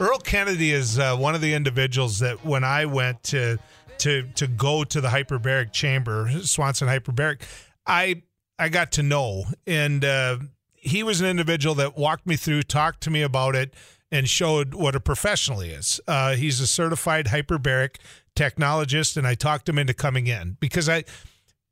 Earl Kennedy is uh, one of the individuals that when I went to to to go to the hyperbaric chamber, Swanson Hyperbaric, I I got to know, and uh, he was an individual that walked me through, talked to me about it, and showed what a professional he is. Uh, he's a certified hyperbaric technologist, and I talked him into coming in because I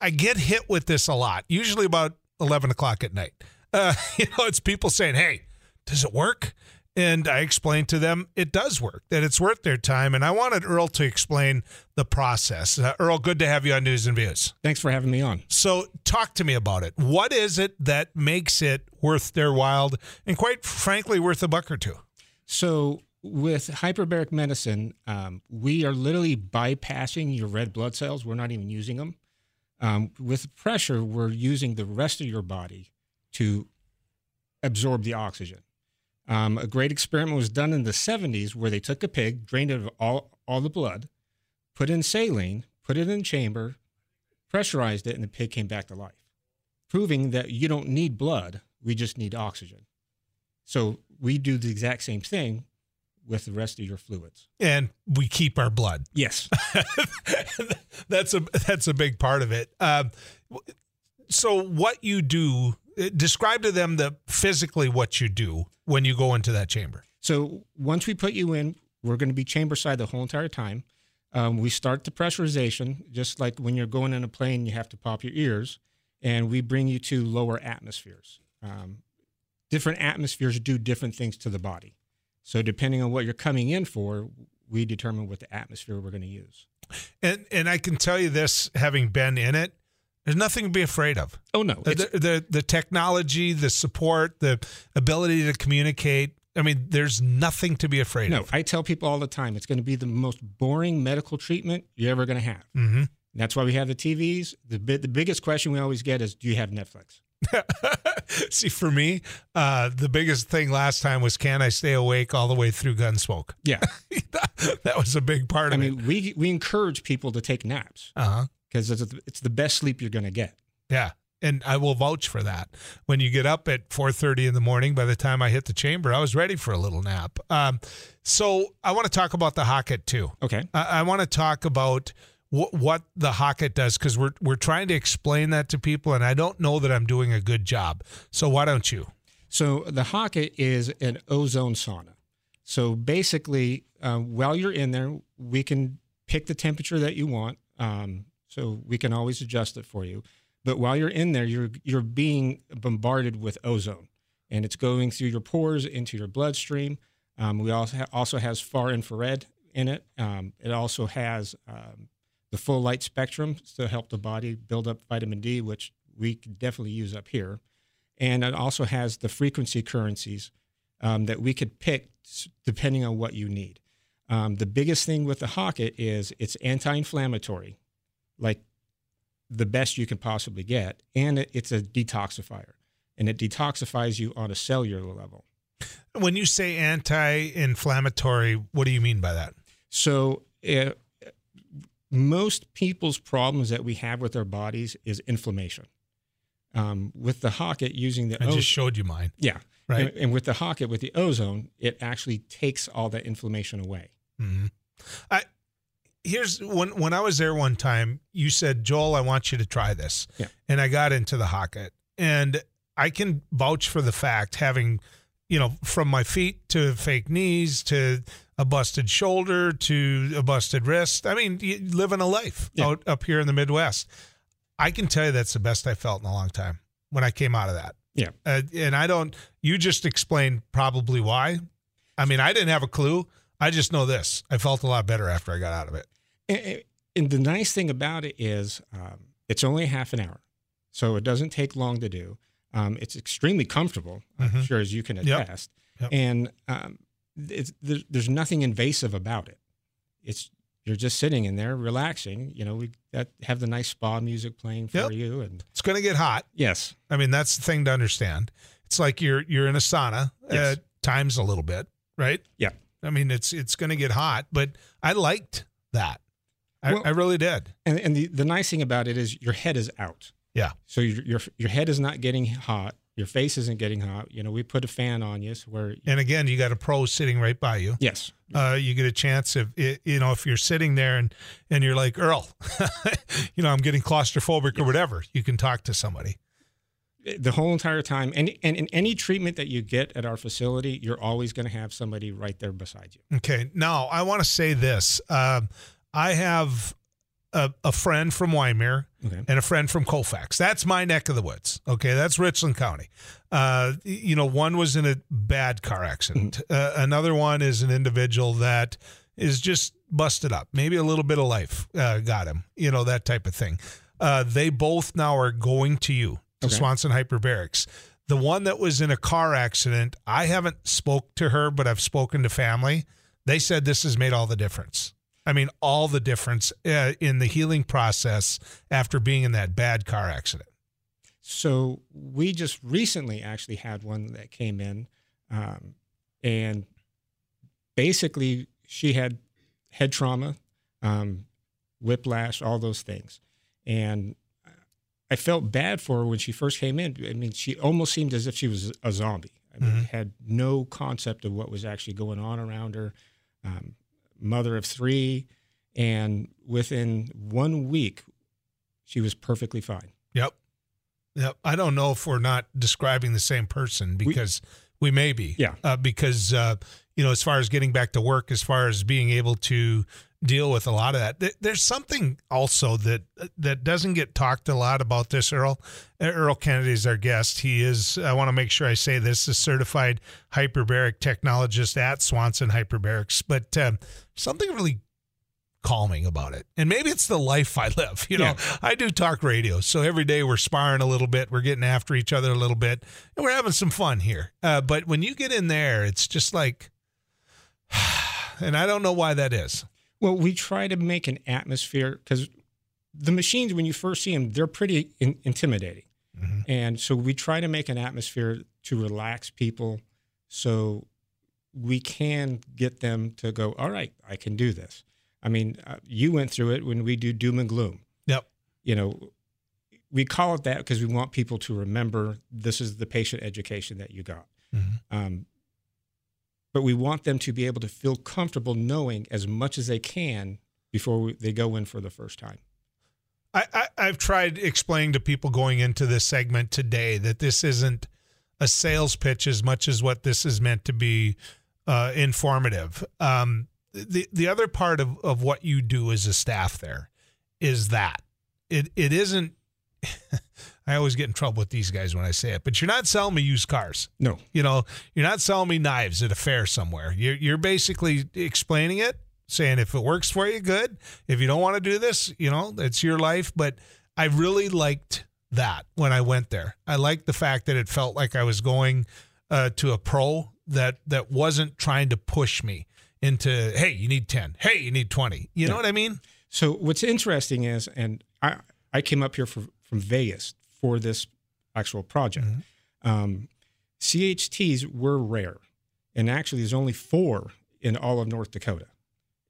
I get hit with this a lot, usually about eleven o'clock at night. Uh, you know, it's people saying, "Hey, does it work?" And I explained to them it does work, that it's worth their time. And I wanted Earl to explain the process. Uh, Earl, good to have you on News and Views. Thanks for having me on. So, talk to me about it. What is it that makes it worth their while and, quite frankly, worth a buck or two? So, with hyperbaric medicine, um, we are literally bypassing your red blood cells. We're not even using them. Um, with pressure, we're using the rest of your body to absorb the oxygen. Um, a great experiment was done in the 70s where they took a pig, drained it of all, all the blood, put in saline, put it in a chamber, pressurized it, and the pig came back to life, proving that you don't need blood, we just need oxygen. So we do the exact same thing with the rest of your fluids. And we keep our blood. Yes. that's a that's a big part of it. Um, so what you do describe to them the physically what you do when you go into that chamber. So once we put you in, we're going to be chamber side the whole entire time. Um, we start the pressurization, just like when you're going in a plane, you have to pop your ears, and we bring you to lower atmospheres. Um, different atmospheres do different things to the body. So depending on what you're coming in for, we determine what the atmosphere we're going to use. And and I can tell you this, having been in it, there's nothing to be afraid of. Oh no, the, the, the technology, the support, the ability to communicate. I mean, there's nothing to be afraid no, of. No, I tell people all the time, it's going to be the most boring medical treatment you're ever going to have. Mm-hmm. That's why we have the TVs. The the biggest question we always get is, "Do you have Netflix?" See, for me, uh, the biggest thing last time was, "Can I stay awake all the way through Gunsmoke?" Yeah, that, that, was a big part I of mean, it. I mean, we we encourage people to take naps. Uh huh because it's, it's the best sleep you're going to get. Yeah. And I will vouch for that. When you get up at 4:30 in the morning, by the time I hit the chamber, I was ready for a little nap. Um, so I want to talk about the HOCATT too. Okay. I, I want to talk about wh- what the HOCATT does because we're we're trying to explain that to people, and I don't know that I'm doing a good job. So why don't you? So the HOCATT is an ozone sauna. So basically, um, while you're in there, we can pick the temperature that you want. Um, so we can always adjust it for you. But while you're in there, you're you're being bombarded with ozone, and it's going through your pores into your bloodstream. Um, we also ha- also has far infrared in it. Um, it also has um, the full light spectrum to help the body build up vitamin D, which we can definitely use up here. And it also has the frequency currencies um, that we could pick depending on what you need. Um, the biggest thing with the HOCATT is it's anti-inflammatory like the best you can possibly get, and it, it's a detoxifier, and it detoxifies you on a cellular level. When you say anti-inflammatory, what do you mean by that? So, uh, most people's problems that we have with our bodies is inflammation. Um, with the HOCATT using the I just showed you mine. Yeah, right. And, and, with the HOCATT with the ozone, it actually takes all that inflammation away. Mm-hmm. I here's when when I was there one time, you said, Joel, I want you to try this. Yeah. And I got into the HOCATT. And I can vouch for the fact, having, you know, from my feet to fake knees to a busted shoulder to a busted wrist. I mean, living a life yeah. out up here in the Midwest. I can tell you that's the best I felt in a long time when I came out of that. Yeah. Uh, and I don't, you just explained probably why. I mean, I didn't have a clue. I just know this. I felt a lot better after I got out of it. And, the nice thing about it is um, it's only half an hour, so it doesn't take long to do. Um, it's extremely comfortable, mm-hmm. I'm sure as you can attest. Yep. Yep. And um, there's, there's nothing invasive about it. It's you're just sitting in there relaxing. You know, we have the nice spa music playing for yep. you, and it's going to get hot. Yes, I mean that's the thing to understand. It's like you're you're in a sauna yes. at times a little bit, right? Yeah. I mean it's it's going to get hot, but I liked that. I, well, I really did. And, and the, the nice thing about it is your head is out. Yeah. So your, your your head is not getting hot. Your face isn't getting hot. You know, we put a fan on you so where. And again, you got a pro sitting right by you. Yes. Uh, you get a chance if you know if you're sitting there and and you're like Earl, you know I'm getting claustrophobic or whatever. You can talk to somebody the whole entire time. And, and in any treatment that you get at our facility, you're always going to have somebody right there beside you. Okay. Now, I want to say this. Um, I have a, a, friend from Wyoming okay. and a friend from Colfax. That's my neck of the woods. Okay. That's Richland County. Uh, you know, one was in a bad car accident, mm-hmm. uh, another one is an individual that is just busted up. Maybe a little bit of life uh, got him, you know, that type of thing. Uh, they both now are going to you to okay. Swanson Hyperbarics. The one that was in a car accident, I haven't spoke to her, but I've spoken to family. They said this has made all the difference. I mean, all the difference uh, in the healing process after being in that bad car accident. So we just recently actually had one that came in, um, and basically she had head trauma, um, whiplash, all those things, and I felt bad for her when she first came in. I mean, she almost seemed as if she was a zombie. I mean, mm-hmm. had no concept of what was actually going on around her. Um, mother of three, and within one week, she was perfectly fine. Yep. Yep. I don't know if we're not describing the same person because we, we may be. Yeah. Uh, because uh, you know, as far as getting back to work, as far as being able to deal with a lot of that. There's something also that that doesn't get talked a lot about this. Earl Earl Kennedy is our guest. He is. I want to make sure I say this: a certified hyperbaric technologist at Swanson Hyperbarics. But um, something really calming about it. And maybe it's the life I live. You know, yeah. I do talk radio. So every day we're sparring a little bit, we're getting after each other a little bit, and we're having some fun here. Uh, but when you get in there, it's just like, and I don't know why that is. Well, we try to make an atmosphere because the machines, when you first see them, they're pretty in- intimidating. Mm-hmm. And so we try to make an atmosphere to relax people so we can get them to go, all right, I can do this. I mean, uh, you went through it when we do doom and gloom. Yep. You know, we call it that because we want people to remember this is the patient education that you got. Mm-hmm. Um, but we want them to be able to feel comfortable knowing as much as they can before we, they go in for the first time. I, I, have tried explaining to people going into this segment today that this isn't a sales pitch as much as what this is meant to be uh, informative. Um, the the other part of, of what you do as a staff there is that it it isn't I always get in trouble with these guys when I say it, but you're not selling me used cars. No. You know, you're not selling me knives at a fair somewhere. You're, you're basically explaining it, saying if it works for you, good. If you don't want to do this, you know, it's your life. But I really liked that when I went there. I liked the fact that it felt like I was going uh, to a pro that that wasn't trying to push me into, hey, you need 10. Hey, you need 20. You yeah. know what I mean? So what's interesting is, and I, I came up here for, from Vegas for this actual project. Mm-hmm. Um, CHTs were rare, and actually, there's only four in all of North Dakota,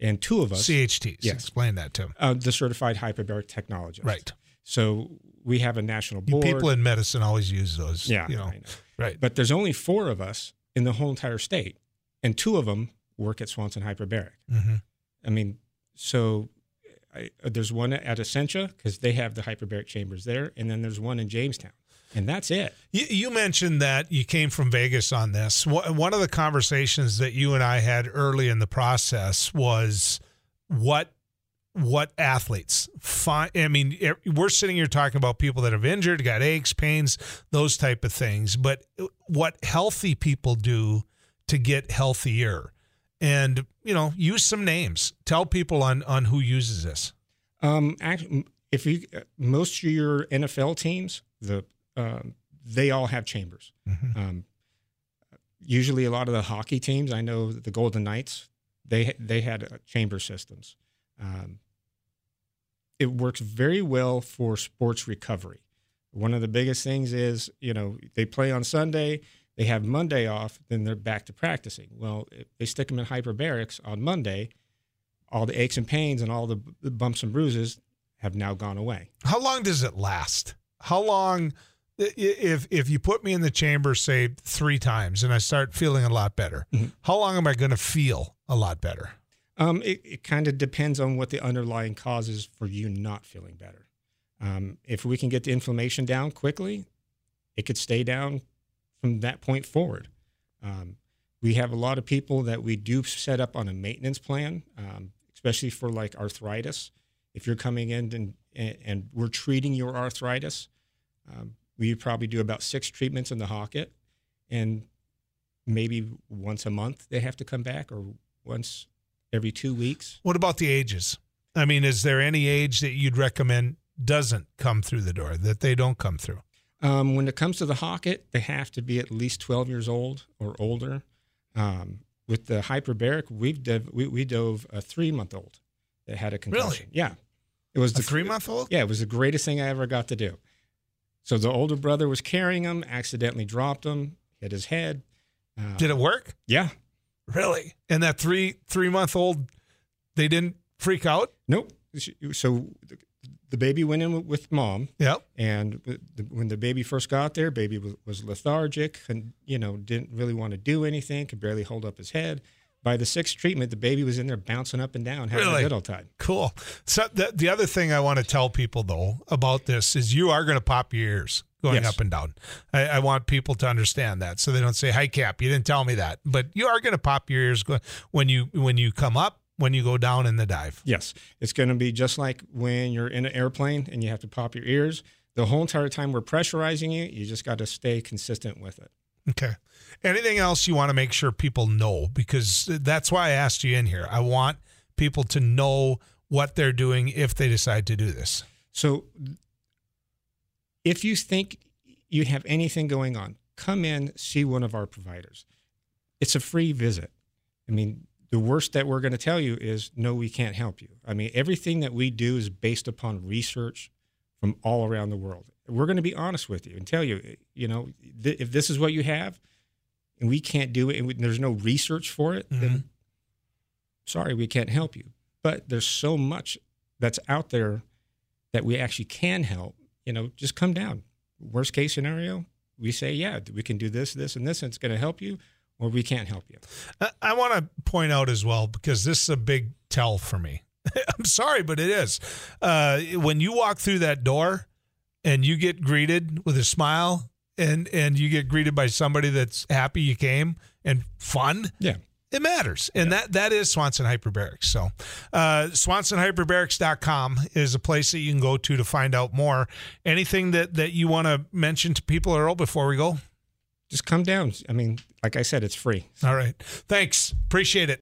and two of us CHTs. Yes, explain that to Uh, the certified hyperbaric technologist. Right. So we have a national board. People in medicine always use those. Yeah, you know. know. Right. But there's only four of us in the whole entire state, and two of them work at Swanson Hyperbaric. Mm-hmm. I mean, so I, uh, there's one at Essentia because they have the hyperbaric chambers there, and then there's one in Jamestown, and that's it. You, you, mentioned that you came from Vegas on this. One of the conversations that you and I had early in the process was what what athletes find. I mean, we're sitting here talking about people that have injured, got aches, pains, those type of things, but what healthy people do to get healthier and you know use some names. Tell people on on who uses this. Um actually, if you most of your nfl teams the um, they all have chambers. Mm-hmm. um, usually a lot of the hockey teams i know the golden knights they they had uh, chamber systems. Um, it works very well for sports recovery. One of the biggest things is you know they play on sunday they have Monday off, then they're back to practicing. Well, if they stick them in hyperbarics on Monday, all the aches and pains and all the bumps and bruises have now gone away. How long does it last? How long if if you put me in the chamber say three times and I start feeling a lot better, how long am I going to feel a lot better? Um, it it kind of depends on what the underlying cause is for you not feeling better. Um, if we can get the inflammation down quickly, it could stay down from that point forward. Um, we have a lot of people that we do set up on a maintenance plan, um, especially for like arthritis. If you're coming in and, and, and we're treating your arthritis, um, we probably do about six treatments in the HOCATT, and maybe once a month they have to come back, or once every two weeks. What about the ages? I mean, is there any age that you'd recommend doesn't come through the door that they don't come through? Um, when it comes to the HOCATT, they have to be at least 12 years old or older. Um, with the hyperbaric, we've dove, we, we dove a three month old that had a concussion. Really? Yeah. It was A the three month old? Yeah, it was the greatest thing I ever got to do. So the older brother was carrying him, accidentally dropped him, hit his head. Uh, Did it work? Yeah. Really? And that three three month old, they didn't freak out? Nope. So the- baby went in with mom, Yep. and the, when the baby first got there, baby was, was lethargic and you know didn't really want to do anything, could barely hold up his head. By the sixth treatment, the baby was in there bouncing up and down, having Really? a good old time. Cool. So the, the other thing I want to tell people though about this is you are going to pop your ears going Yes. up and down. I, I want people to understand that so they don't say, "Hi, Cap, you didn't tell me that." But you are going to pop your ears when you when you come up, when you go down in the dive. Yes, it's going to be just like when you're in an airplane and you have to pop your ears. The whole entire time we're pressurizing you, you just got to stay consistent with it. Okay. Anything else you want to make sure people know? Because that's why I asked you in here. I want people to know what they're doing if they decide to do this. So if you think you have anything going on, come in, see one of our providers. It's a free visit. I mean, the worst that we're going to tell you is no, we can't help you. I mean, everything that we do is based upon research from all around the world. We're going to be honest with you and tell you, you know, th- if this is what you have and we can't do it and we, there's no research for it, then mm-hmm. sorry, we can't help you. But there's so much that's out there that we actually can help. You know, just come down. Worst case scenario, we say, yeah, we can do this, this, and this, and it's going to help you, or we can't help you. I, I want to point out as well because this is a big tell for me. I'm sorry, but it is. Uh, when you walk through that door and you get greeted with a smile and and you get greeted by somebody that's happy you came and fun, Yeah. it matters. And that that is Swanson Hyperbarics. So uh, SwansonHyperbarics.com is a place that you can go to to find out more. Anything that, that you want to mention to people, Earl, before we go? Just come down. I mean, like I said, it's free. All right. Thanks. Appreciate it.